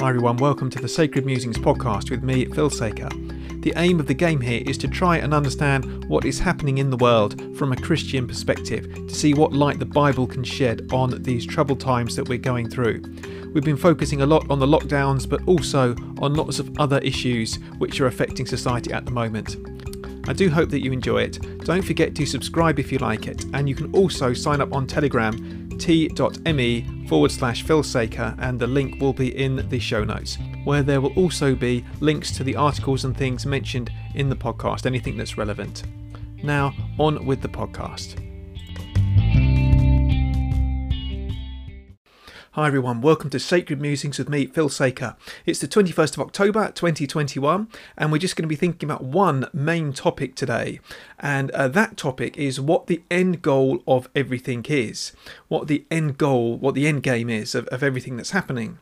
Hi everyone, welcome to the Sacred Musings podcast with me, Phill Sacre. The aim of the game here is to try and understand what is happening in the world from a Christian perspective, to see what light the Bible can shed on these troubled times that we're going through. We've been focusing a lot on the lockdowns, but also on lots of other issues which are affecting society at the moment. I do hope that you enjoy it. Don't forget to subscribe if you like it, and you can also sign up on Telegram t.me forward slash Phill Sacre, and the link will be in the show notes, where there will also be links to the articles and things mentioned in the podcast, anything that's relevant. Now, on with the podcast. Hi everyone, welcome to Sacred Musings with me, Phill Sacre. It's the 21st of October 2021, and we're just going to be thinking about one main topic today. And uh, that topic is what the end goal of everything is. What the end goal, what the end game is of, of everything that's happening.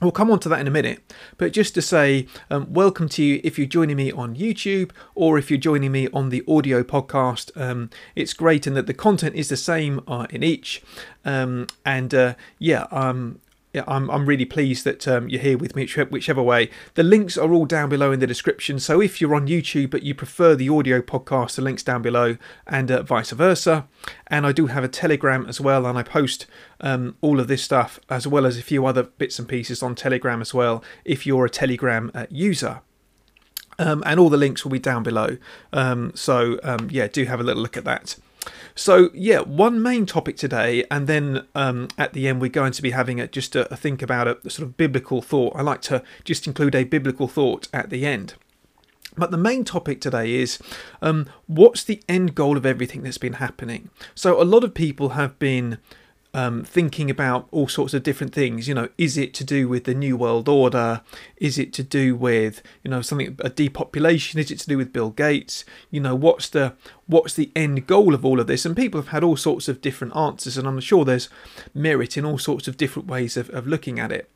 We'll come on to that in a minute, but just to say, um, welcome to you if you're joining me on YouTube or if you're joining me on the audio podcast. Um, it's great and that the content is the same uh, in each. Um, and uh, yeah, um, yeah, I'm, I'm really pleased that um, you're here with me, whichever way. The links are all down below in the description. So if you're on YouTube but you prefer the audio podcast, the links down below, and uh, vice versa. And I do have a Telegram as well, and I post um, all of this stuff as well as a few other bits and pieces on Telegram as well. If you're a Telegram uh, user. Um, and all the links will be down below. Um, so um, yeah, do have a little look at that. So yeah, one main topic today, and then um, at the end we're going to be having a, just a, a think about a, a sort of biblical thought. I like to just include a biblical thought at the end. But the main topic today is um, what's the end goal of everything that's been happening? So, a lot of people have been um, thinking about all sorts of different things. You know, is it to do with the New World Order? Is it to do with you know something a depopulation? Is it to do with Bill Gates? You know, what's the what's the end goal of all of this? And people have had all sorts of different answers, and I'm sure there's merit in all sorts of different ways of, of looking at it.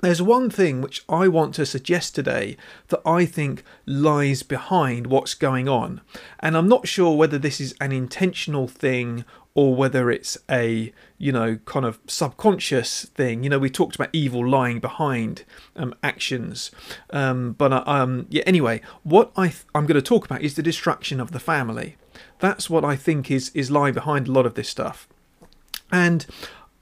There's one thing which I want to suggest today that I think lies behind what's going on. And I'm not sure whether this is an intentional thing or whether it's a you know kind of subconscious thing. You know we talked about evil lying behind um, actions. Um, but uh, um, yeah anyway what I th- i'm going to talk about is the destruction of the family. That's what i think is is lying behind a lot of this stuff. And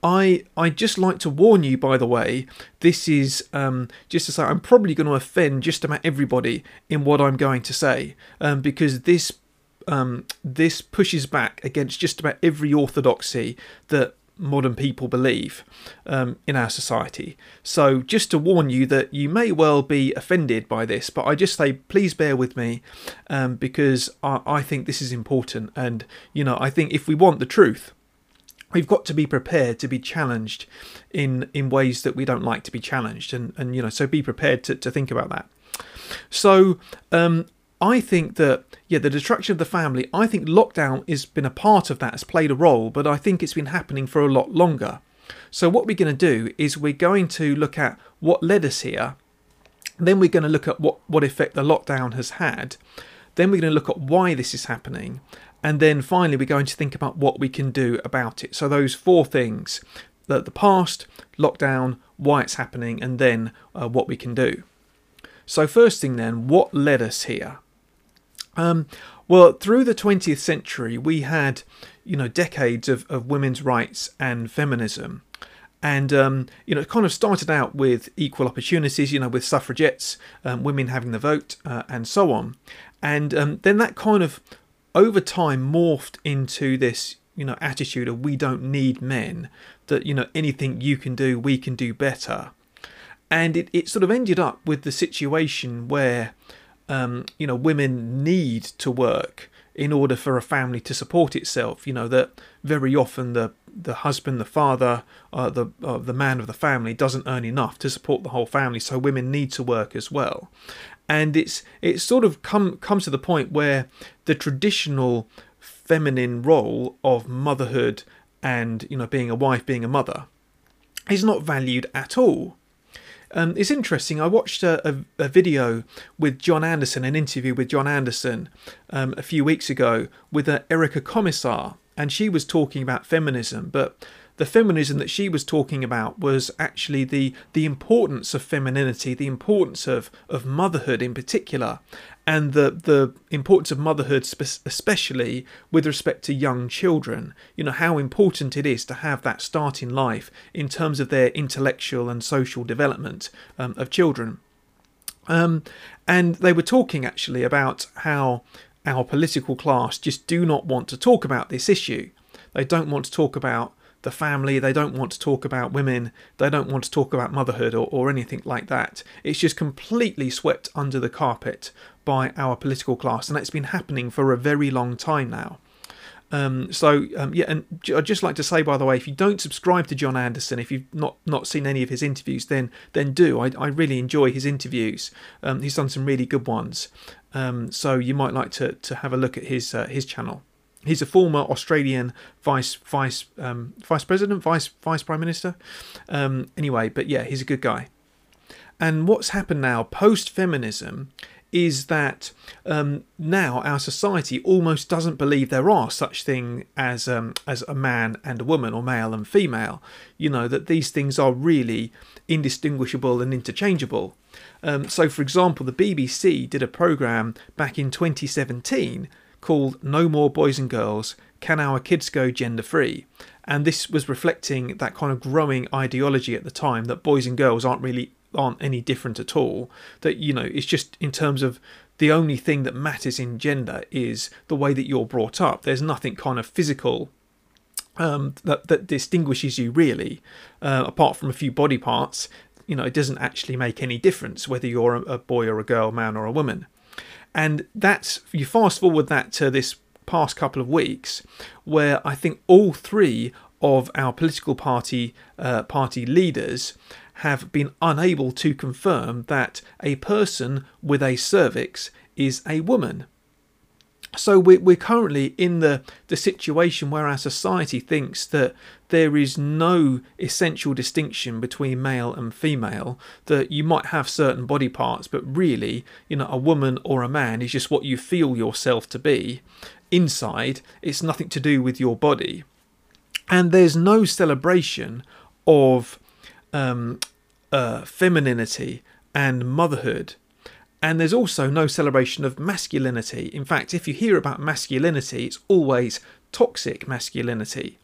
I I just like to warn you, by the way, this is um, just to say I'm probably going to offend just about everybody in what I'm going to say, um, because this um, this pushes back against just about every orthodoxy that modern people believe um, in our society. So, just to warn you that you may well be offended by this, but I just say please bear with me um, because I, I think this is important. And, you know, I think if we want the truth, we've got to be prepared to be challenged in in ways that we don't like to be challenged and and you know so be prepared to, to think about that so um, I think that yeah, the destruction of the family. I think lockdown has been a part of that, has played a role, but I think it's been happening for a lot longer. So what we're going to do is we're going to look at what led us here. Then we're going to look at what what effect the lockdown has had. Then we're going to look at why this is happening, and then finally we're going to think about what we can do about it. So those four things: the, the past, lockdown, why it's happening, and then uh, what we can do. So first thing then, what led us here? Um, well, through the 20th century, we had, you know, decades of, of women's rights and feminism. And, um, you know, it kind of started out with equal opportunities, you know, with suffragettes, um, women having the vote, uh, and so on. And um, then that kind of, over time, morphed into this, you know, attitude of we don't need men, that, you know, anything you can do, we can do better. And it, it sort of ended up with the situation where, um, you know, women need to work in order for a family to support itself. You know that very often the the husband, the father, uh, the uh, the man of the family doesn't earn enough to support the whole family, so women need to work as well. And it's it's sort of come comes to the point where the traditional feminine role of motherhood and you know being a wife, being a mother, is not valued at all. Um, it's interesting. I watched a, a, a, video with John Anderson, an interview with John Anderson um, a few weeks ago with uh, Erica Komisar. and she was talking about feminism, but the feminism that she was talking about was actually the the importance of femininity, the importance of of motherhood in particular, and the the importance of motherhood especially with respect to young children. You know how important it is to have that start in life in terms of their intellectual and social development um, of children. Um, and they were talking actually about how our political class just do not want to talk about this issue. They don't want to talk about the family, they don't want to talk about women, they don't want to talk about motherhood or, or anything like that. It's just completely swept under the carpet by our political class, and that's been happening for a very long time now. Um, so um, yeah, and I'd just like to say, by the way, if you don't subscribe to John Anderson, if you've not not seen any of his interviews, then then do. I, I really enjoy his interviews. Um, he's done some really good ones. Um, so you might like to to have a look at his uh, his channel. He's a former Australian vice vice um, vice president, vice vice prime minister. Um, anyway, but yeah, he's a good guy. And what's happened now post feminism is that um, now our society almost doesn't believe there are such thing as um, as a man and a woman or male and female. You know that these things are really indistinguishable and interchangeable. Um, so, for example, the BBC did a program back in 2017 called No More Boys and Girls Can Our Kids Go Gender Free? And this was reflecting that kind of growing ideology at the time that boys and girls aren't really aren't any different at all. That you know, it's just in terms of the only thing that matters in gender is the way that you're brought up. There's nothing kind of physical um, that that distinguishes you really, uh, apart from a few body parts. You know, it doesn't actually make any difference whether you're a, a boy or a girl, man or a woman. And that's you fast forward that to this past couple of weeks, where I think all three of our political party uh, party leaders have been unable to confirm that a person with a cervix is a woman. So we're, currently in the, the situation where our society thinks that there is no essential distinction between male and female, that you might have certain body parts, but really, you know, a woman or a man is just what you feel yourself to be. Inside, it's nothing to do with your body. And there's no celebration of um, uh, femininity and motherhood and there's also no celebration of masculinity. In fact, if you hear about masculinity, it's always toxic masculinity.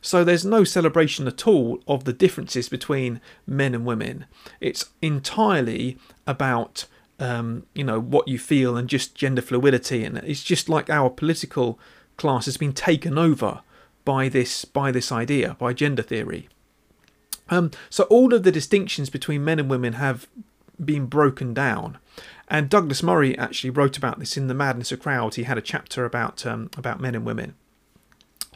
So there's no celebration at all of the differences between men and women. It's entirely about um, you know what you feel and just gender fluidity, and it's just like our political class has been taken over by this by this idea by gender theory. Um, so all of the distinctions between men and women have been broken down, and Douglas Murray actually wrote about this in The Madness of Crowds. He had a chapter about um, about men and women.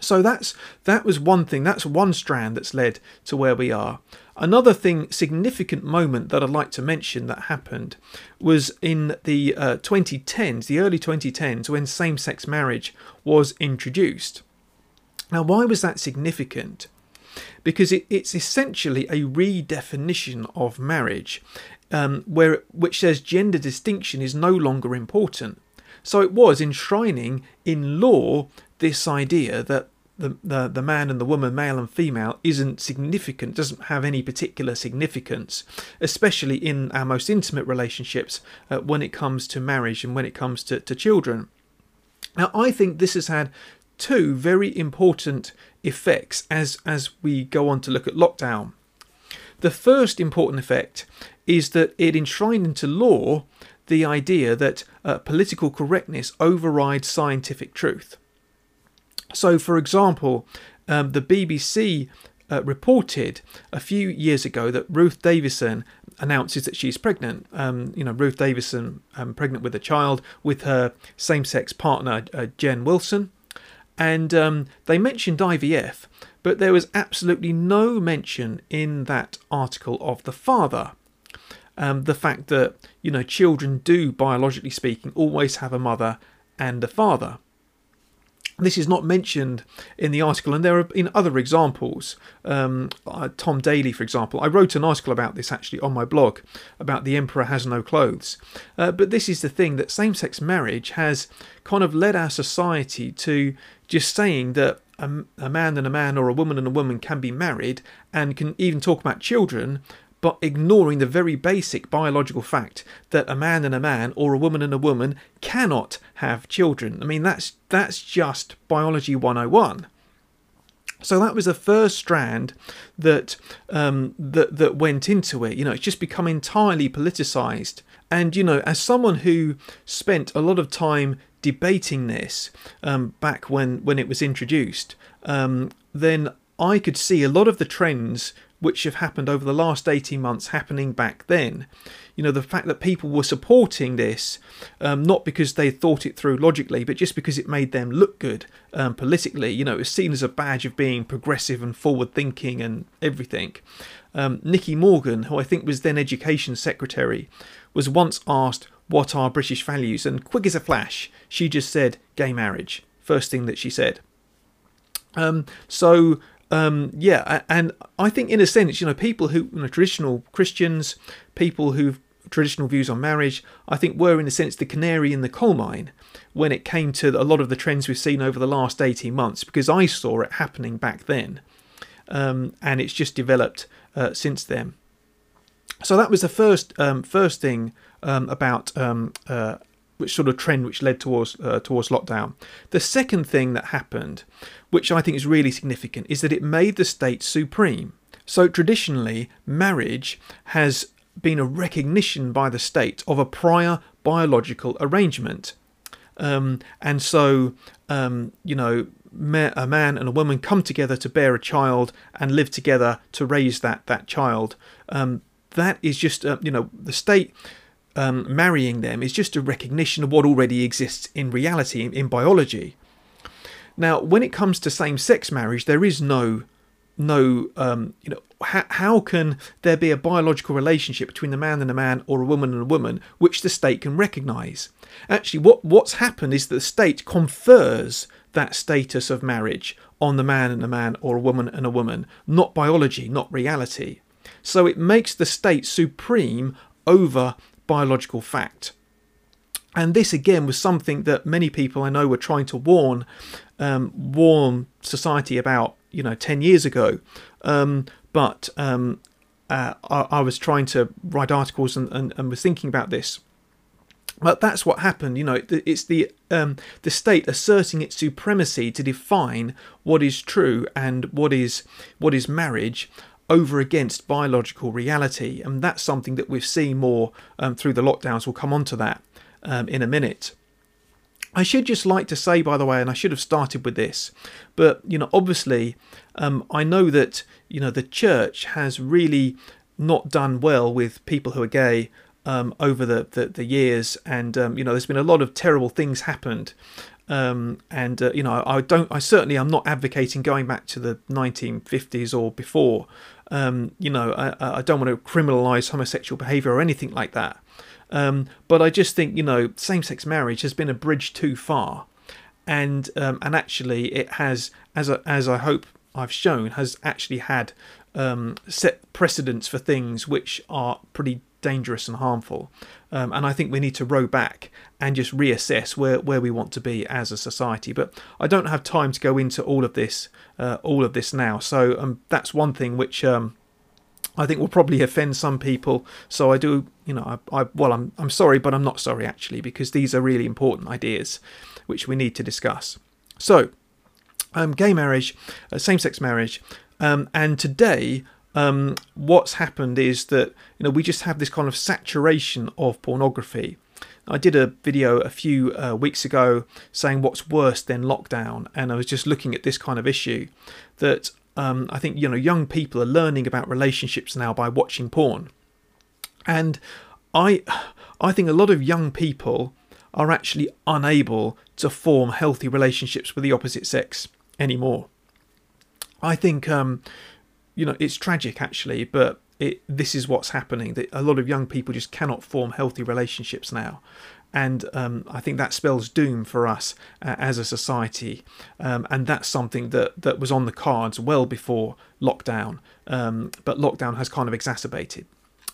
So that's that was one thing. That's one strand that's led to where we are. Another thing, significant moment that I'd like to mention that happened was in the uh, 2010s, the early 2010s, when same-sex marriage was introduced. Now, why was that significant? Because it, it's essentially a redefinition of marriage um, where which says gender distinction is no longer important. So it was enshrining in law this idea that the, the, the man and the woman, male and female, isn't significant, doesn't have any particular significance, especially in our most intimate relationships uh, when it comes to marriage and when it comes to, to children. Now, I think this has had two very important effects as, as we go on to look at lockdown. The first important effect is that it enshrined into law the idea that uh, political correctness overrides scientific truth. So, for example, um, the BBC uh, reported a few years ago that Ruth Davidson announces that she's pregnant. Um, you know, Ruth Davidson um, pregnant with a child with her same-sex partner uh, Jen Wilson, and um, they mentioned IVF, but there was absolutely no mention in that article of the father um, the fact that you know children do biologically speaking always have a mother and a father this is not mentioned in the article, and there are in other examples. Um, uh, Tom Daley, for example, I wrote an article about this actually on my blog about the emperor has no clothes. Uh, but this is the thing that same-sex marriage has kind of led our society to just saying that a, a man and a man or a woman and a woman can be married and can even talk about children, but ignoring the very basic biological fact that a man and a man or a woman and a woman cannot have children. I mean, that's that's just biology 101. So that was the first strand that um, that that went into it. You know, it's just become entirely politicized. And you know, as someone who spent a lot of time debating this um, back when when it was introduced, um, then I could see a lot of the trends which have happened over the last 18 months happening back then. You know, the fact that people were supporting this, um, not because they thought it through logically, but just because it made them look good um, politically. You know, it was seen as a badge of being progressive and forward thinking and everything. Um, Nicky Morgan, who I think was then Education Secretary, was once asked, What are British values? And quick as a flash, she just said, Gay marriage. First thing that she said. Um, so um, yeah, and I think in a sense, you know, people who you know, traditional Christians, people who've traditional views on marriage, I think were in a sense the canary in the coal mine when it came to a lot of the trends we've seen over the last 18 months because I saw it happening back then um, and it's just developed uh, since then. So that was the first um, first thing um, about um, uh, which sort of trend which led towards uh, towards lockdown. The second thing that happened, which I think is really significant, is that it made the state supreme. So traditionally, marriage has been a recognition by the state of a prior biological arrangement. Um, and so, um, you know, a man and a woman come together to bear a child and live together to raise that that child. Um, that is just, uh, you know, the state um, marrying them is just a recognition of what already exists in reality, in, in biology. Now, when it comes to same-sex marriage, there is no, no, um, you know, how, how can there be a biological relationship between a man and a man or a woman and a woman which the state can recognise? Actually, what what's happened is that the state confers that status of marriage on the man and a man or a woman and a woman, not biology, not reality. So it makes the state supreme over biological fact. And this again was something that many people I know were trying to warn um, warn society about, you know, ten years ago. Um, but um, uh, I, I, was trying to write articles and, and, and, was thinking about this. But that's what happened. You know, it's the um, the state asserting its supremacy to define what is true and what is what is marriage over against biological reality. And that's something that we've seen more um, through the lockdowns. We'll come on to that um, in a minute. I should just like to say, by the way, and I should have started with this, but you know, obviously, um, I know that you know the church has really not done well with people who are gay um, over the, the, the years, and um, you know, there's been a lot of terrible things happened um, and uh, you know, I don't. I certainly am not advocating going back to the 1950s or before. Um, you know, I, I, don't want to criminalise homosexual behaviour or anything like that. Um, but I just think you know, same-sex marriage has been a bridge too far, and um, and actually it has, as a, as I hope I've shown, has actually had um, set precedents for things which are pretty dangerous and harmful. Um, and I think we need to row back and just reassess where, where we want to be as a society. But I don't have time to go into all of this, uh, all of this now. So um, that's one thing which um, I think will probably offend some people. So I do, you know, I, I, well, I'm I'm sorry, but I'm not sorry actually because these are really important ideas which we need to discuss. So, um, gay marriage, uh, same-sex marriage, um, and today um, what's happened is that you know we just have this kind of saturation of pornography. I did a video a few uh, weeks ago saying what's worse than lockdown, and I was just looking at this kind of issue that um, I think you know young people are learning about relationships now by watching porn, and I I think a lot of young people are actually unable to form healthy relationships with the opposite sex anymore. I think um, you know, it's tragic actually, but it this is what's happening. That a lot of young people just cannot form healthy relationships now, and um, I think that spells doom for us uh, as a society. Um, and that's something that that was on the cards well before lockdown, um, but lockdown has kind of exacerbated.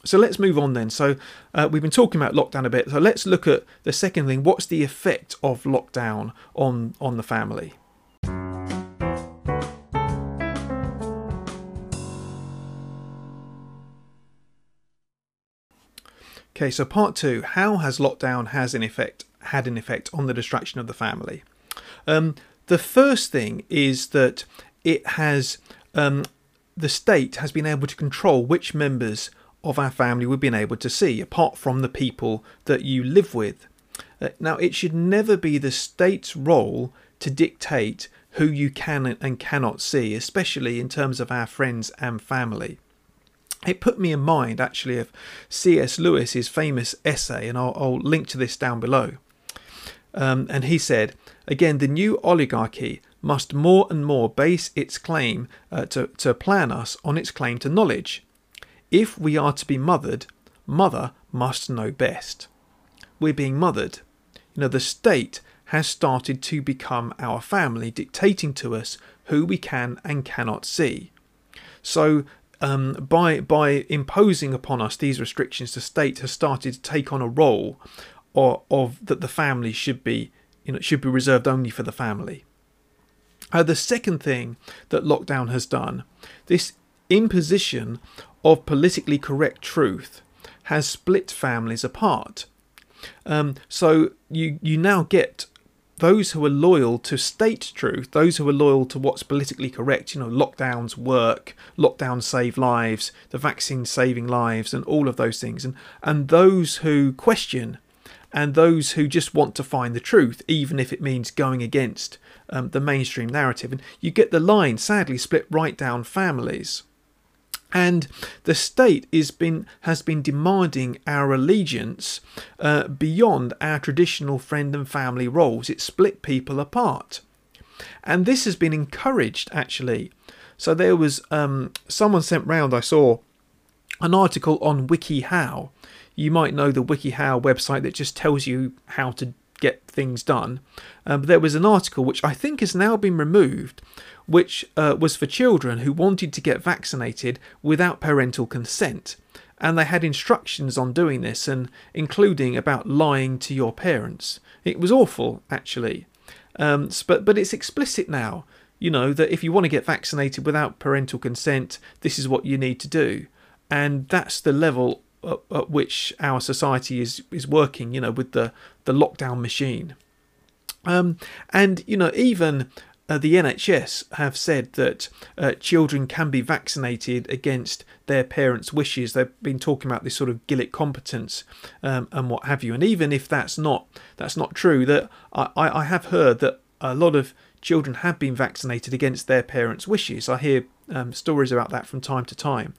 So let's move on then. So uh, we've been talking about lockdown a bit. So let's look at the second thing. What's the effect of lockdown on on the family? Okay, so part two: How has lockdown has an effect had an effect on the distraction of the family? Um, the first thing is that it has um, the state has been able to control which members of our family we've been able to see, apart from the people that you live with. Uh, now, it should never be the state's role to dictate who you can and cannot see, especially in terms of our friends and family. It put me in mind actually of C.S. Lewis's famous essay, and I'll, I'll link to this down below. Um, and he said, again, the new oligarchy must more and more base its claim uh, to, to plan us on its claim to knowledge. If we are to be mothered, mother must know best. We're being mothered. You know, the state has started to become our family, dictating to us who we can and cannot see. So, um, by by imposing upon us these restrictions, the state has started to take on a role of, of that the family should be, you know, should be reserved only for the family. Uh, the second thing that lockdown has done, this imposition of politically correct truth, has split families apart. Um, so you you now get those who are loyal to state truth, those who are loyal to what's politically correct, you know, lockdowns work, lockdowns save lives, the vaccine saving lives, and all of those things, and and those who question, and those who just want to find the truth, even if it means going against um, the mainstream narrative, and you get the line sadly split right down families. And the state been, has been demanding our allegiance uh, beyond our traditional friend and family roles. It split people apart. And this has been encouraged actually. So there was um, someone sent round, I saw an article on WikiHow. You might know the WikiHow website that just tells you how to get things done. Um, there was an article which I think has now been removed, which uh, was for children who wanted to get vaccinated without parental consent. And they had instructions on doing this, and including about lying to your parents. It was awful, actually. Um, but but it's explicit now. You know that if you want to get vaccinated without parental consent, this is what you need to do, and that's the level at, at which our society is is working. You know, with the the lockdown machine. Um, and you know, even uh, the NHS have said that uh, children can be vaccinated against their parents' wishes. They've been talking about this sort of Gillick competence um, and what have you. And even if that's not that's not true, that I, I have heard that a lot of children have been vaccinated against their parents' wishes. I hear um, stories about that from time to time.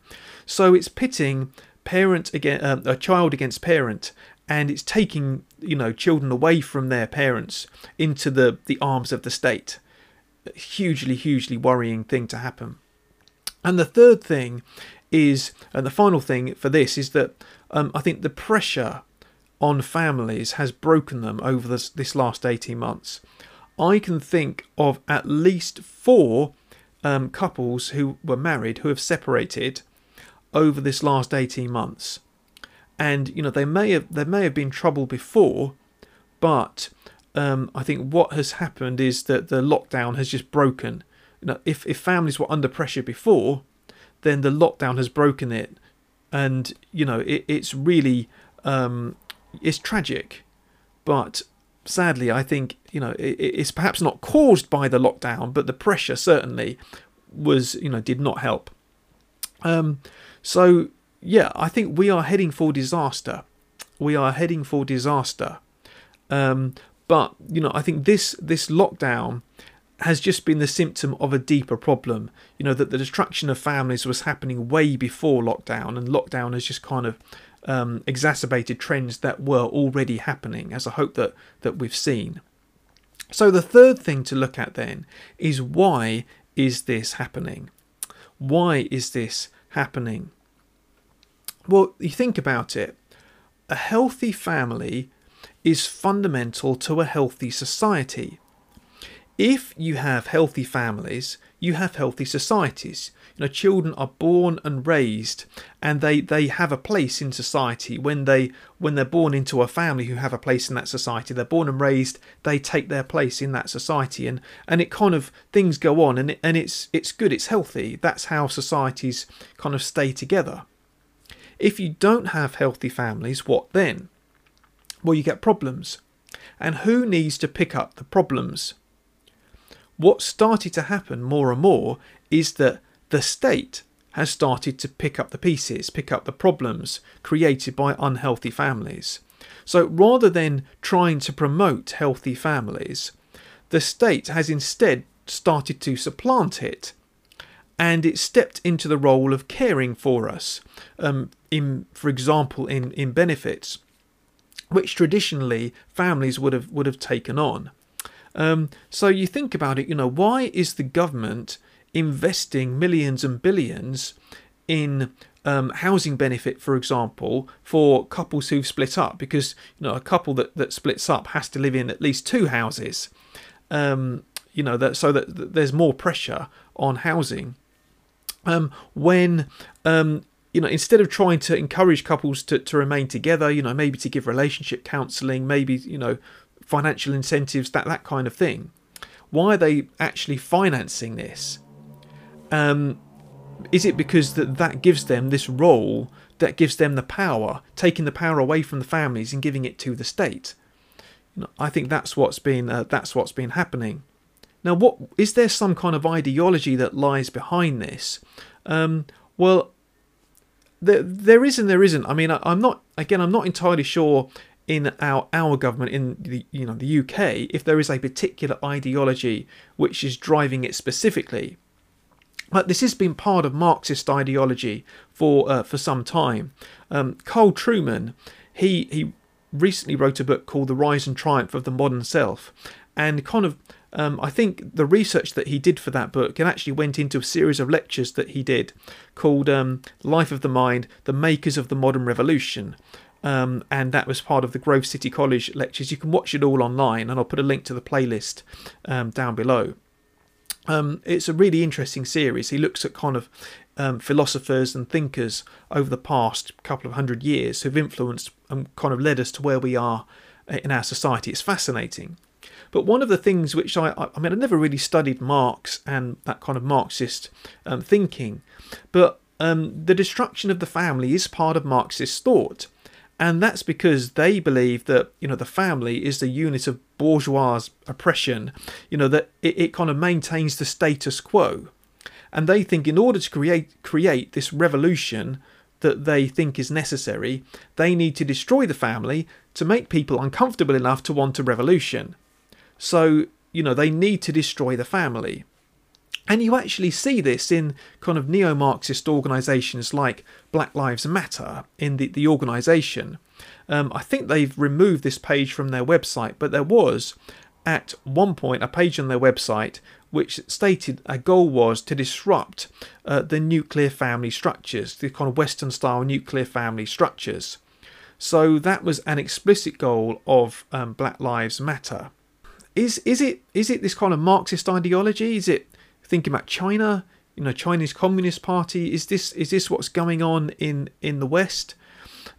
So it's pitting parent against uh, a child against parent, and it's taking you know children away from their parents into the the arms of the state hugely, hugely worrying thing to happen. And the third thing is, and the final thing for this is that um, I think the pressure on families has broken them over this, this last 18 months. I can think of at least four um, couples who were married who have separated over this last 18 months. And you know they may have there may have been trouble before, but um, I think what has happened is that the lockdown has just broken. You know, if if families were under pressure before, then the lockdown has broken it, and you know it, it's really um, it's tragic, but sadly I think you know it, it's perhaps not caused by the lockdown, but the pressure certainly was you know did not help. Um, so yeah, I think we are heading for disaster. We are heading for disaster. Um, but you know, I think this this lockdown has just been the symptom of a deeper problem. You know that the destruction of families was happening way before lockdown, and lockdown has just kind of um, exacerbated trends that were already happening, as I hope that that we've seen. So the third thing to look at then is why is this happening? Why is this happening? Well, you think about it. A healthy family is fundamental to a healthy society. If you have healthy families, you have healthy societies. You know, children are born and raised, and they, they have a place in society. When they when they're born into a family who have a place in that society, they're born and raised. They take their place in that society, and and it kind of things go on, and and it's it's good. It's healthy. That's how societies kind of stay together. if you don't have healthy families, what then? Well, you get problems. And who needs to pick up the problems? What started to happen more and more is that the state has started to pick up the pieces, pick up the problems created by unhealthy families. So rather than trying to promote healthy families, the state has instead started to supplant it and it stepped into the role of caring for us um, in for example in, in benefits which traditionally families would have would have taken on um, so you think about it you know why is the government investing millions and billions in um, housing benefit, for example, for couples who've split up, because you know a couple that, that splits up has to live in at least two houses, um, you know that so that, that, there's more pressure on housing. Um, when um, you know instead of trying to encourage couples to, to remain together, you know maybe to give relationship counselling, maybe you know financial incentives, that that kind of thing. Why are they actually financing this? Um, is it because that that gives them this role that gives them the power, taking the power away from the families and giving it to the state? You know, I think that's what's been uh, that's what's been happening. Now, what is there some kind of ideology that lies behind this? Um, well, there there is and there isn't. I mean, I, I'm not again. I'm not entirely sure in our our government in the you know the UK if there is a particular ideology which is driving it specifically. But this has been part of Marxist ideology for uh, for some time. Um, Carl Trueman, he he recently wrote a book called The Rise and Triumph of the Modern Self, and kind of um, I think the research that he did for that book and actually went into a series of lectures that he did called um, Life of the Mind: The Makers of the Modern Revolution. Um, and that was part of the Grove City College lectures. You can watch it all online, and I'll put a link to the playlist um, down below. Um, it's a really interesting series. He looks at kind of um, philosophers and thinkers over the past couple of hundred years who've influenced and kind of led us to where we are uh, in our society. It's fascinating. But one of the things which I, I mean, I never really studied Marx and that kind of Marxist um, thinking, but um, the destruction of the family is part of Marxist thought. And that's because they believe that you know the family is the unit of bourgeois oppression you know that it, it kind of maintains the status quo. And they think in order to create create this revolution that they think is necessary they need to destroy the family to make people uncomfortable enough to want a revolution so you know they need to destroy the family and you actually see this in kind of neo Marxist organisations like Black Lives Matter in the, the organisation. Um, I think they've removed this page from their website, but there was at one point a page on their website which stated a goal was to disrupt uh, the nuclear family structures, the kind of Western style nuclear family structures. So that was an explicit goal of um, Black Lives Matter. Is is it is it this kind of Marxist ideology? Is it thinking about China, you know, Chinese Communist Party. Is this is this what's going on in in the West?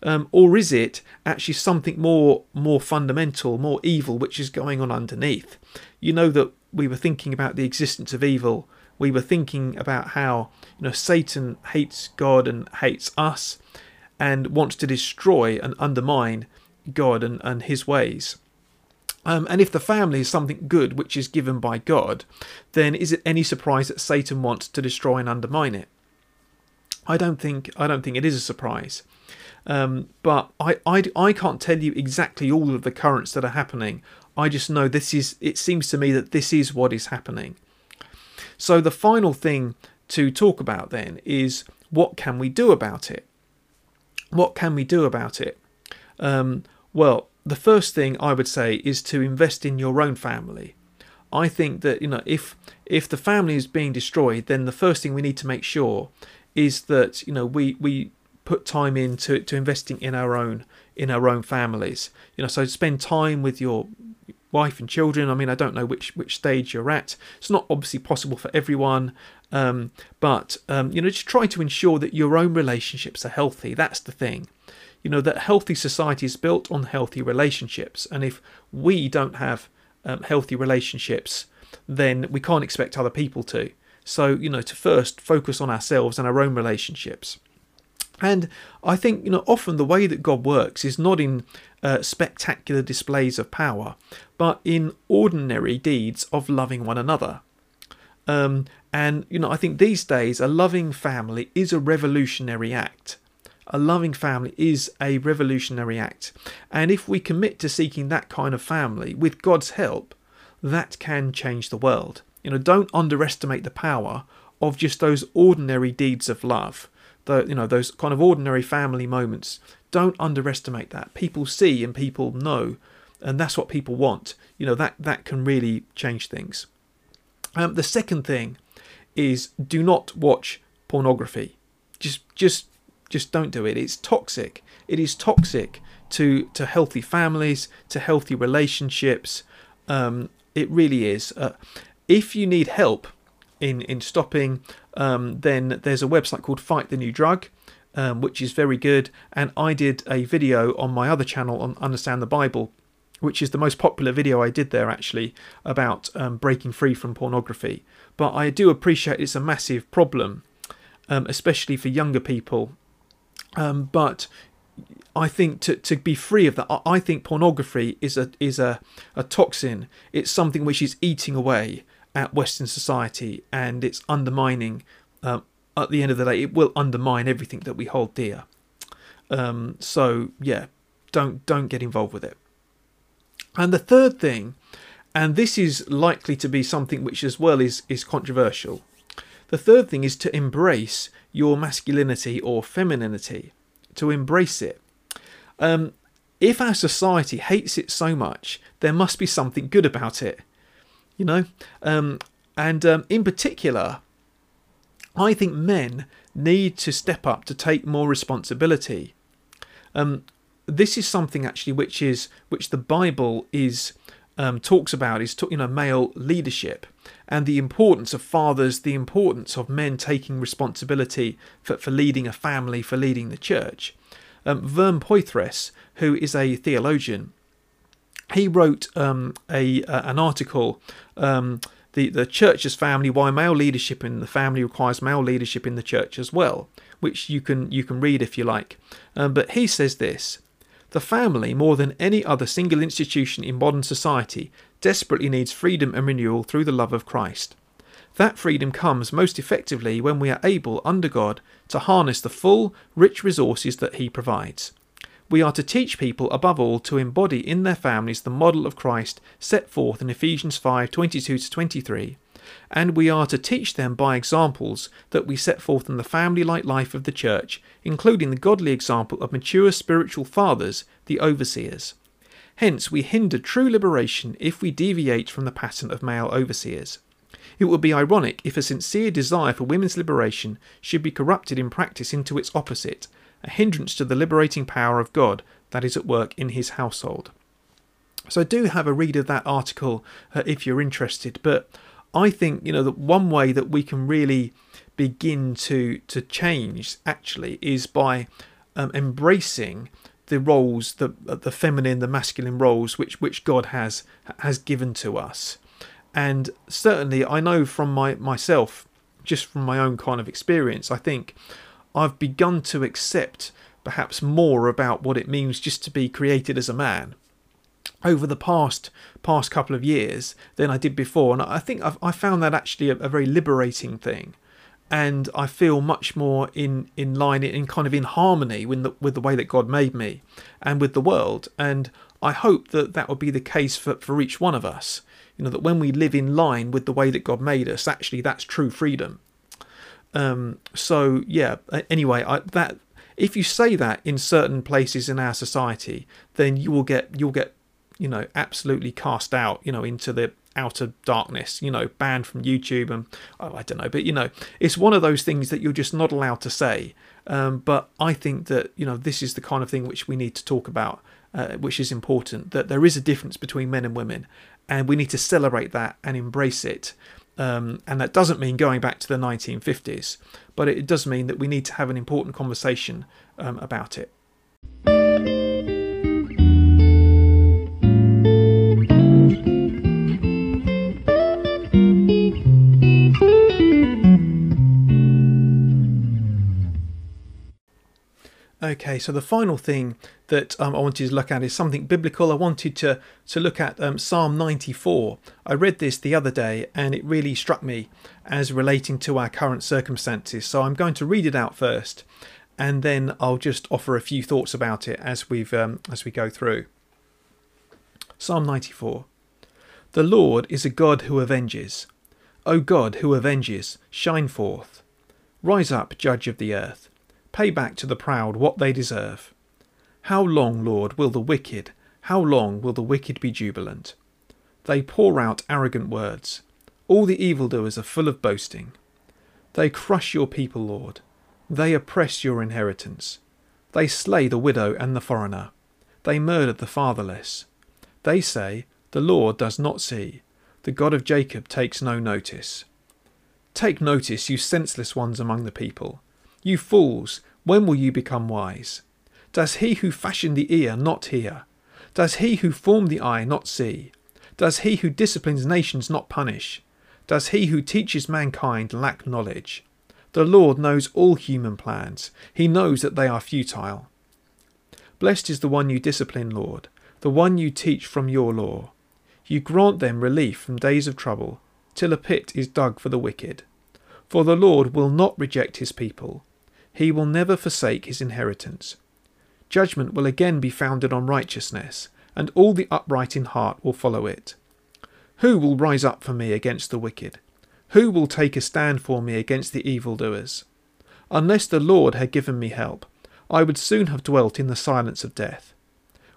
Um, or is it actually something more more fundamental, more evil, which is going on underneath? You know that we were thinking about the existence of evil. We were thinking about how you know Satan hates God and hates us, and wants to destroy and undermine God and, and His ways. Um, and if the family is something good which is given by God, then is it any surprise that Satan wants to destroy and undermine it? I don't think I don't think it is a surprise. Um, but I, I, I can't tell you exactly all of the currents that are happening. I just know this is it seems to me that this is what is happening. So the final thing to talk about then is what can we do about it? What can we do about it? Um, well, the first thing I would say is to invest in your own family. I think that you know if if the family is being destroyed, then the first thing we need to make sure is that you know we we put time into to investing in our own in our own families. You know, so spend time with your wife and children. I mean, I don't know which which stage you're at. It's not obviously possible for everyone, um, but um, you know, just try to ensure that your own relationships are healthy. That's the thing you know that healthy society is built on healthy relationships and if we don't have um, healthy relationships then we can't expect other people to so you know to first focus on ourselves and our own relationships And I think, you know, often the way that God works is not in uh, spectacular displays of power, but in ordinary deeds of loving one another. Um, and, you know, I think these days a loving family is a revolutionary act. A loving family is a revolutionary act. And if we commit to seeking that kind of family with God's help, that can change the world. You know, don't underestimate the power of just those ordinary deeds of love the you know those kind of ordinary family moments. Don't underestimate that. People see and people know, and that's what people want. You know that that can really change things. Um, the second thing is do not watch pornography. Just just just don't do it. It's toxic. It is toxic to to healthy families, to healthy relationships. Um, it really is. Uh, if you need help in in stopping um, then there's a website called Fight the New Drug, um, which is very good. And I did a video on my other channel on Understand the Bible, which is the most popular video I did there actually about um, breaking free from pornography. But I do appreciate it's a massive problem, um, especially for younger people. Um, but I think to, to be free of that, I think pornography is a is a, a toxin. It's something which is eating away at Western society, and it's undermining. Uh, at the end of the day, it will undermine everything that we hold dear. Um, so yeah, don't don't get involved with it. And the third thing, and this is likely to be something which as well is is controversial. The third thing is to embrace your masculinity or femininity, to embrace it. Um, if our society hates it so much, there must be something good about it you know. Um, and um, in particular, I think men need to step up to take more responsibility. Um, this is something actually which is which the Bible is um, talks about is you know male leadership and the importance of fathers, the importance of men taking responsibility for, for leading a family, for leading the church. Um, Vern Poythress, who is a theologian, he wrote um, a uh, an article. Um, the, the church's family, why male leadership in the family requires male leadership in the church as well, which you can you can read if you like. Um, but he says this: the family, more than any other single institution in modern society, desperately needs freedom and renewal through the love of Christ. That freedom comes most effectively when we are able, under God, to harness the full, rich resources that He provides. We are to teach people, above all, to embody in their families the model of Christ set forth in Ephesians 5 22 23, and we are to teach them by examples that we set forth in the family like life of the church, including the godly example of mature spiritual fathers, the overseers. Hence, we hinder true liberation if we deviate from the pattern of male overseers. It would be ironic if a sincere desire for women's liberation should be corrupted in practice into its opposite, a hindrance to the liberating power of God that is at work in his household. So do have a read of that article uh, if you're interested. But I think you know that one way that we can really begin to to change actually is by um, embracing the roles, the the feminine, the masculine roles which which God has has given to us. And certainly, I know from my myself, just from my own kind of experience, I think I've begun to accept perhaps more about what it means just to be created as a man over the past past couple of years than I did before, and I think I've, I found that actually a, a, very liberating thing, and I feel much more in in line, in kind of in harmony with the with the way that God made me, and with the world, and I hope that that will be the case for for each one of us. You know that when we live in line with the way that God made us, actually that's true freedom. Um, so yeah. Anyway, I, that if you say that in certain places in our society, then you will get you'll get you know absolutely cast out you know into the outer darkness you know banned from youtube and oh, i don't know but you know it's one of those things that you're just not allowed to say um, but i think that you know this is the kind of thing which we need to talk about uh, which is important that there is a difference between men and women and we need to celebrate that and embrace it um, and that doesn't mean going back to the 1950s, but it does mean that we need to have an important conversation um, about it. Okay, so the final thing that um, I wanted to look at is something biblical. I wanted to to look at um, Psalm 94. I read this the other day, and it really struck me as relating to our current circumstances. So I'm going to read it out first, and then I'll just offer a few thoughts about it as we've um, as we go through. Psalm 94. The Lord is a God who avenges. O God who avenges, shine forth. Rise up, Judge of the earth. Pay back to the proud what they deserve. How long, Lord, will the wicked, how long will the wicked be jubilant? They pour out arrogant words. All the evildoers are full of boasting. They crush your people, Lord. They oppress your inheritance. They slay the widow and the foreigner. They murder the fatherless. They say, The Lord does not see. The God of Jacob takes no notice. Take notice, you senseless ones among the people. You fools, when will you become wise? Does he who fashioned the ear not hear? Does he who formed the eye not see? Does he who disciplines nations not punish? Does he who teaches mankind lack knowledge? The Lord knows all human plans. He knows that they are futile. Blessed is the one you discipline, Lord, the one you teach from your law. You grant them relief from days of trouble, till a pit is dug for the wicked. For the Lord will not reject his people. He will never forsake his inheritance. Judgment will again be founded on righteousness, and all the upright in heart will follow it. Who will rise up for me against the wicked? Who will take a stand for me against the evildoers? Unless the Lord had given me help, I would soon have dwelt in the silence of death.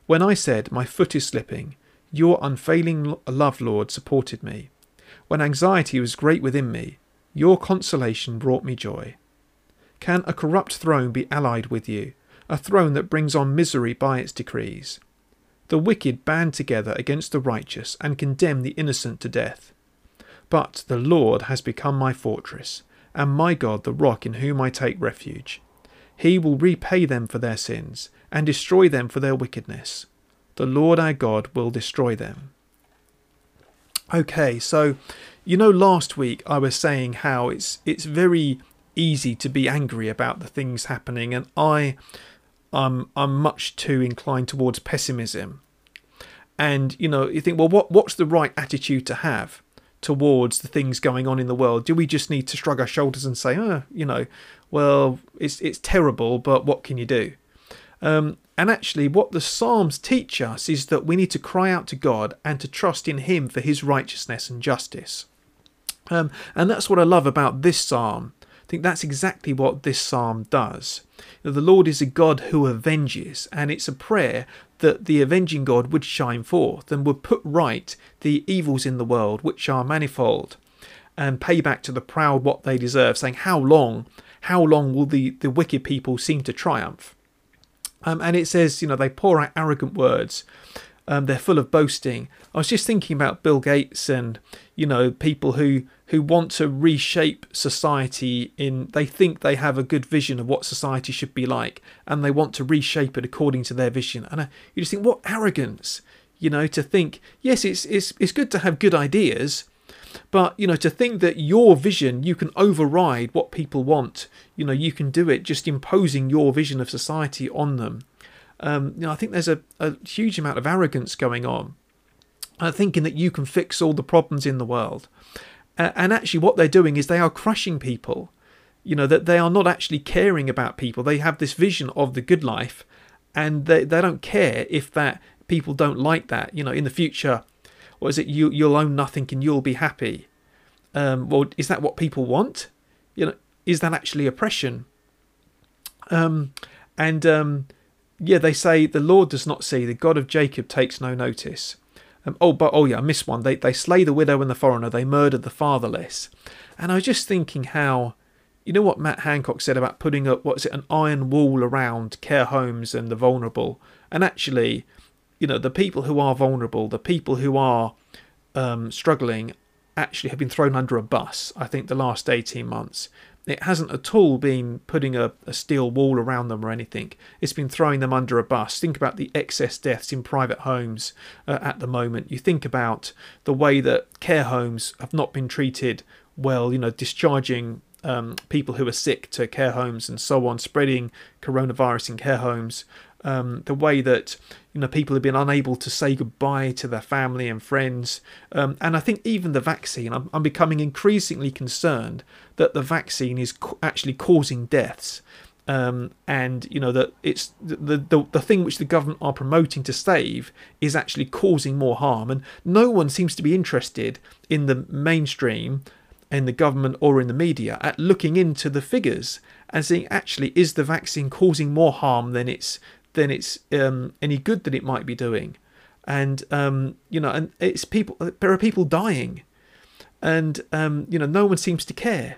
When I said, My foot is slipping, your unfailing love, Lord, supported me. When anxiety was great within me, your consolation brought me joy. Can a corrupt throne be allied with you, a throne that brings on misery by its decrees? The wicked band together against the righteous and condemn the innocent to death. But the Lord has become my fortress, and my God the rock in whom I take refuge. He will repay them for their sins, and destroy them for their wickedness. The Lord our God will destroy them. Okay, so you know last week I was saying how it's it's very easy to be angry about the things happening, and I, um, I'm much too inclined towards pessimism. And you know, you think, well, what what's the right attitude to have towards the things going on in the world? Do we just need to shrug our shoulders and say, oh, you know, well, it's it's terrible, but what can you do? Um, and actually, what the Psalms teach us is that we need to cry out to God and to trust in Him for His righteousness and justice. Um, and that's what I love about this psalm think that's exactly what this psalm does. The Lord is a God who avenges, and it's a prayer that the avenging God would shine forth and would put right the evils in the world, which are manifold, and pay back to the proud what they deserve, saying, How long, how long will the, the wicked people seem to triumph? Um, and it says, you know, they pour out arrogant words. Um, they're full of boasting. I was just thinking about Bill Gates and you know people who who want to reshape society in they think they have a good vision of what society should be like and they want to reshape it according to their vision. And you just think what arrogance you know to think yes it's it's it's good to have good ideas but you know to think that your vision you can override what people want. You know you can do it just imposing your vision of society on them. Um, you know i think there's a, a huge amount of arrogance going on uh, thinking that you can fix all the problems in the world uh, and actually, what they're doing is they are crushing people. You know, that they are not actually caring about people. They have this vision of the good life and they, they don't care if that people don't like that. You know, in the future, what is it? You, you'll own nothing and you'll be happy. Um, well, is that what people want? You know, is that actually oppression? Um, and um, yeah, they say the Lord does not see, the God of Jacob takes no notice. Um, oh, but oh yeah, I missed one. They they slay the widow and the foreigner. They murdered the fatherless. And I was just thinking how, you know what Matt Hancock said about putting up what is it an iron wall around care homes and the vulnerable. And actually, you know, the people who are vulnerable, the people who are um, struggling, actually have been thrown under a bus. I think the last eighteen months. It hasn't at all been putting a, a, steel wall around them or anything. It's been throwing them under a bus. Think about the excess deaths in private homes uh, at the moment. You think about the way that care homes have not been treated well, you know, discharging um, people who are sick to care homes and so on, spreading coronavirus in care homes. Um, the way that you know people have been unable to say goodbye to their family and friends, um, and I think even the vaccine. I'm, I'm, becoming increasingly concerned that the vaccine is co- actually causing deaths. Um, and you know that it's the, the the thing which the government are promoting to save is actually causing more harm, and no one seems to be interested in the mainstream, in the government or in the media at looking into the figures and seeing actually is the vaccine causing more harm than it's than it's um, any good that it might be doing, and um, you know, and it's people there are people dying, and um, you know no one seems to care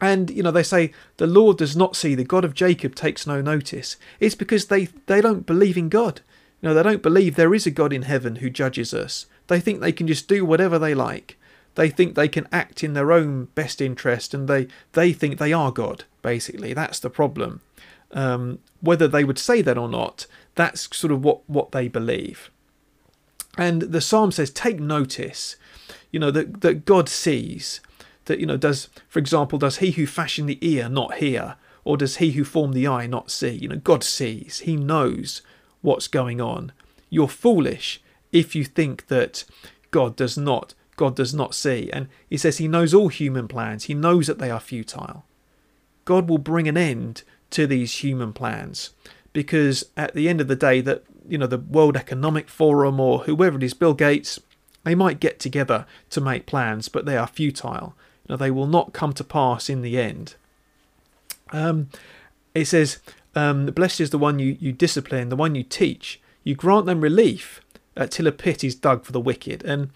and you know they say the Lord does not see, the God of Jacob takes no notice. It's because they they don't believe in God. You know they don't believe there is a God in heaven who judges us. They think they can just do whatever they like. They think they can act in their own best interest, and they they think they are God. Basically, that's the problem. Um, whether they would say that or not, that's sort of what what they believe. And the psalm says, "Take notice." You know that that God sees that you know does for example does he who fashioned the ear not hear or does he who formed the eye not see? You know god sees. He knows what's going on. You're foolish if you think that god does not god does not see. And he says he knows all human plans. He knows that they are futile. God will bring an end to these human plans because at the end of the day that you know the world economic forum or whoever it is bill gates they might get together to make plans but they are futile now, they will not come to pass in the end. Um, it says, um, Blessed is the one you, you discipline, the one you teach. You grant them relief uh, till a pit is dug for the wicked. And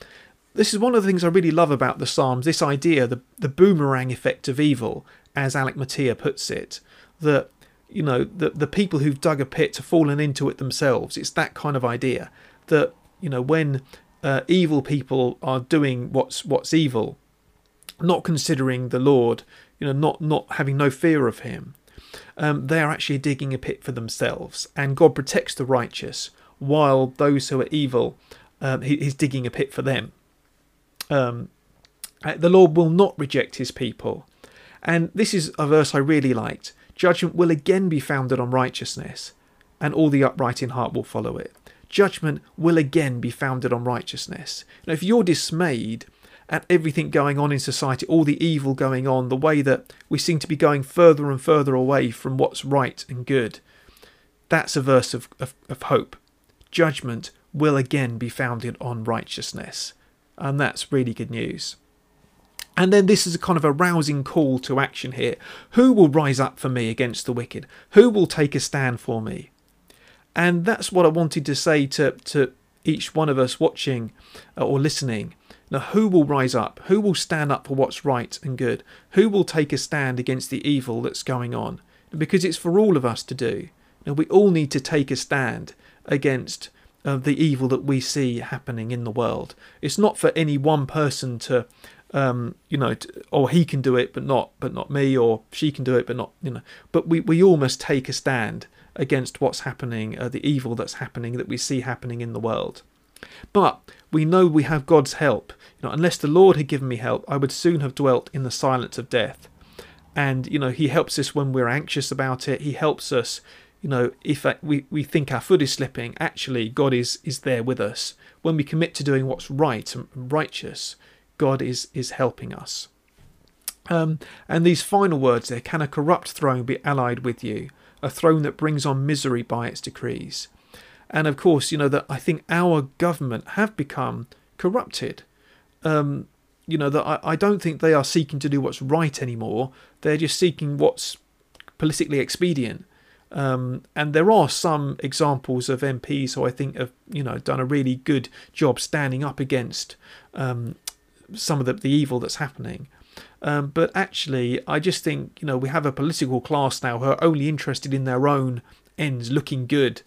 this is one of the things I really love about the Psalms this idea, the, the boomerang effect of evil, as Alec Motyer puts it, that you know the the people who've dug a pit have fallen into it themselves. It's that kind of idea that you know when uh, evil people are doing what's what's evil, not considering the Lord, you know, not not having no fear of Him, um, they are actually digging a pit for themselves, and God protects the righteous while those who are evil, um, he, He's digging a pit for them. Um, uh, the Lord will not reject His people, and this is a verse I really liked. Judgment will again be founded on righteousness, and all the upright in heart will follow it. Judgment will again be founded on righteousness. Now, if you're dismayed at everything going on in society, all the evil going on, the way that we seem to be going further and further away from what's right and good. That's a verse of, of, of hope. Judgment will again be founded on righteousness. And that's really good news. And then this is a kind of a rousing call to action here. Who will rise up for me against the wicked? Who will take a stand for me? And that's what I wanted to say to, to each one of us watching uh, or listening. Now, who will rise up? Who will stand up for what's right and good? Who will take a stand against the evil that's going on? Because it's for all of us to do. And we all need to take a stand against uh, the evil that we see happening in the world. It's not for any one person to, um, you know, or he can do it, but not, but not me, or she can do it, but not, you know. But we, we all must take a stand against what's happening, uh, the evil that's happening, that we see happening in the world. But we know we have God's help. You know, unless the Lord had given me help, I would soon have dwelt in the silence of death. And you know, He helps us when we're anxious about it. He helps us. You know, if we, we think our foot is slipping, actually God is is there with us. When we commit to doing what's right and righteous, God is is helping us. Um, and these final words there: Can a corrupt throne be allied with you? A throne that brings on misery by its decrees. And of course, you know that I think our government have become corrupted. Um, you know that I, I don't think they are seeking to do what's right anymore. They're just seeking what's politically expedient. Um, and there are some examples of MPs who I think have you know done a really good job standing up against um, some of the, the evil that's happening. Um, but actually, I just think you know we have a political class now who are only interested in their own ends, looking good,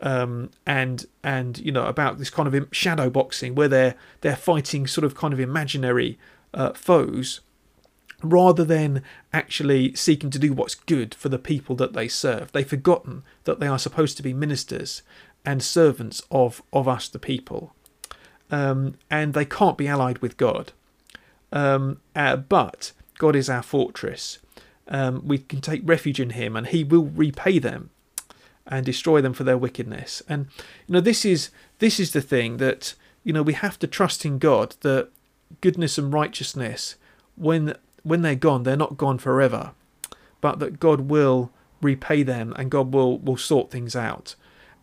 um, and and you know about this kind of shadow boxing where they're they're fighting sort of kind of imaginary uh, foes rather than actually seeking to do what's good for the people that they serve. They've forgotten that they are supposed to be ministers and servants of of us the people, um, and they can't be allied with God. Um, uh, but God is our fortress. Um, we can take refuge in Him, and He will repay them and destroy them for their wickedness. And you know, this is this is the thing that you know we have to trust in God that goodness and righteousness, when when they're gone, they're not gone forever, but that God will repay them and God will will sort things out.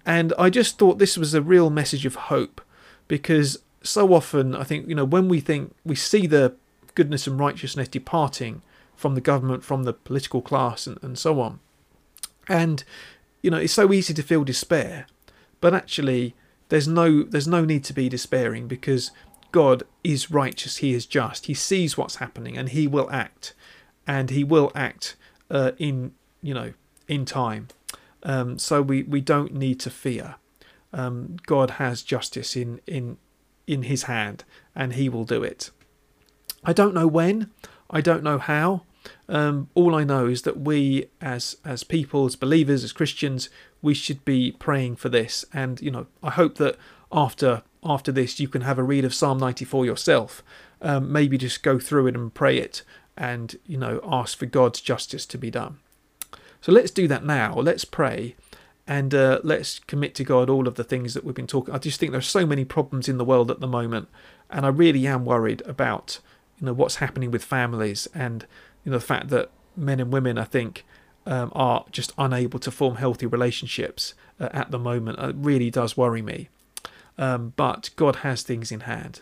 And I just thought this was a real message of hope because so often I think, you know, when we think we see the goodness and righteousness departing from the government, from the political class, and, and so on. And, you know, it's so easy to feel despair. But actually, there's no there's no need to be despairing because God is righteous, He is just, He sees what's happening, and He will act, and He will act uh, in you know in time. Um, so we, we don't need to fear. Um, God has justice in, in in His hand, and He will do it. I don't know when, I don't know how. Um, all I know is that we, as as people, as believers, as Christians, we should be praying for this. And you know, I hope that after after this, you can have a read of Psalm 94 yourself. Um, maybe just go through it and pray it, and you know, ask for God's justice to be done. So let's do that now. Let's pray and uh, let's commit to God all of the things that we've been talking. I just think there are so many problems in the world at the moment, and I really am worried about you know what's happening with families and you know the fact that men and women, I think, um, are just unable to form healthy relationships uh, at the moment. It really does worry me. Um, but God has things in hand.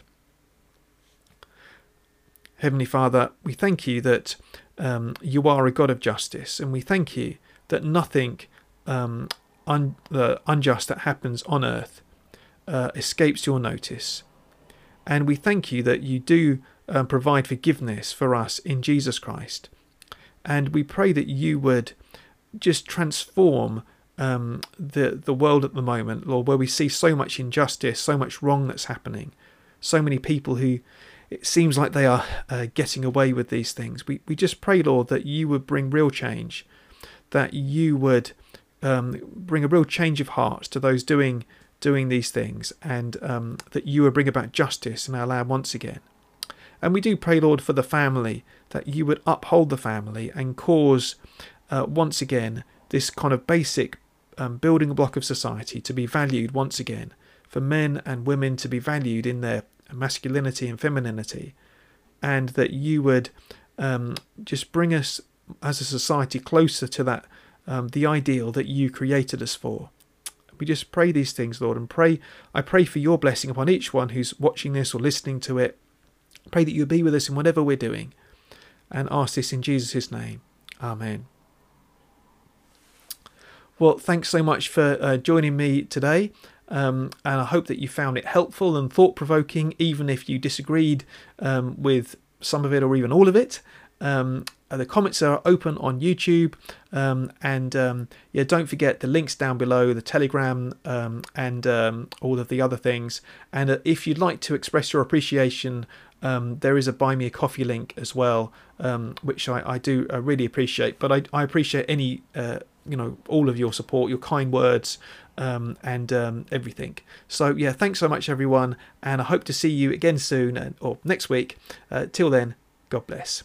Heavenly Father, we thank you that um, you are a God of justice, and we thank you that nothing um, un- uh, unjust that happens on earth uh, escapes your notice. And we thank you that you do um, provide forgiveness for us in Jesus Christ. And we pray that you would just transform um, the the world at the moment, Lord, where we see so much injustice, so much wrong that's happening, so many people who it seems like they are uh, getting away with these things. We, we just pray, Lord, that you would bring real change, that you would um, bring a real change of heart to those doing doing these things, and um, that you would bring about justice in our land once again. And we do pray, Lord, for the family, that you would uphold the family and cause uh, once again this kind of basic um, building block of society to be valued once again, for men and women to be valued in their masculinity and femininity, and that you would um, just bring us as a society closer to that um, the ideal that you created us for. We just pray these things, Lord, and pray. I pray for your blessing upon each one who's watching this or listening to it. Pray that you'll be with us in whatever we're doing, and ask this in Jesus' name. Amen. Well, thanks so much for uh, joining me today. Um, and I hope that you found it helpful and thought provoking, even if you disagreed um, with some of it or even all of it. Um, uh, the comments are open on YouTube, um, and um, yeah, don't forget the links down below, the Telegram, um, and all of the other things. And uh, if you'd like to express your appreciation, there is a Buy Me a Coffee link as well, which I, I do uh, really appreciate. But I, I appreciate any uh, you know all of your support, your kind words, um, and um, everything. So yeah, thanks so much everyone, and I hope to see you again soon and, or next week. Uh, till then, God bless.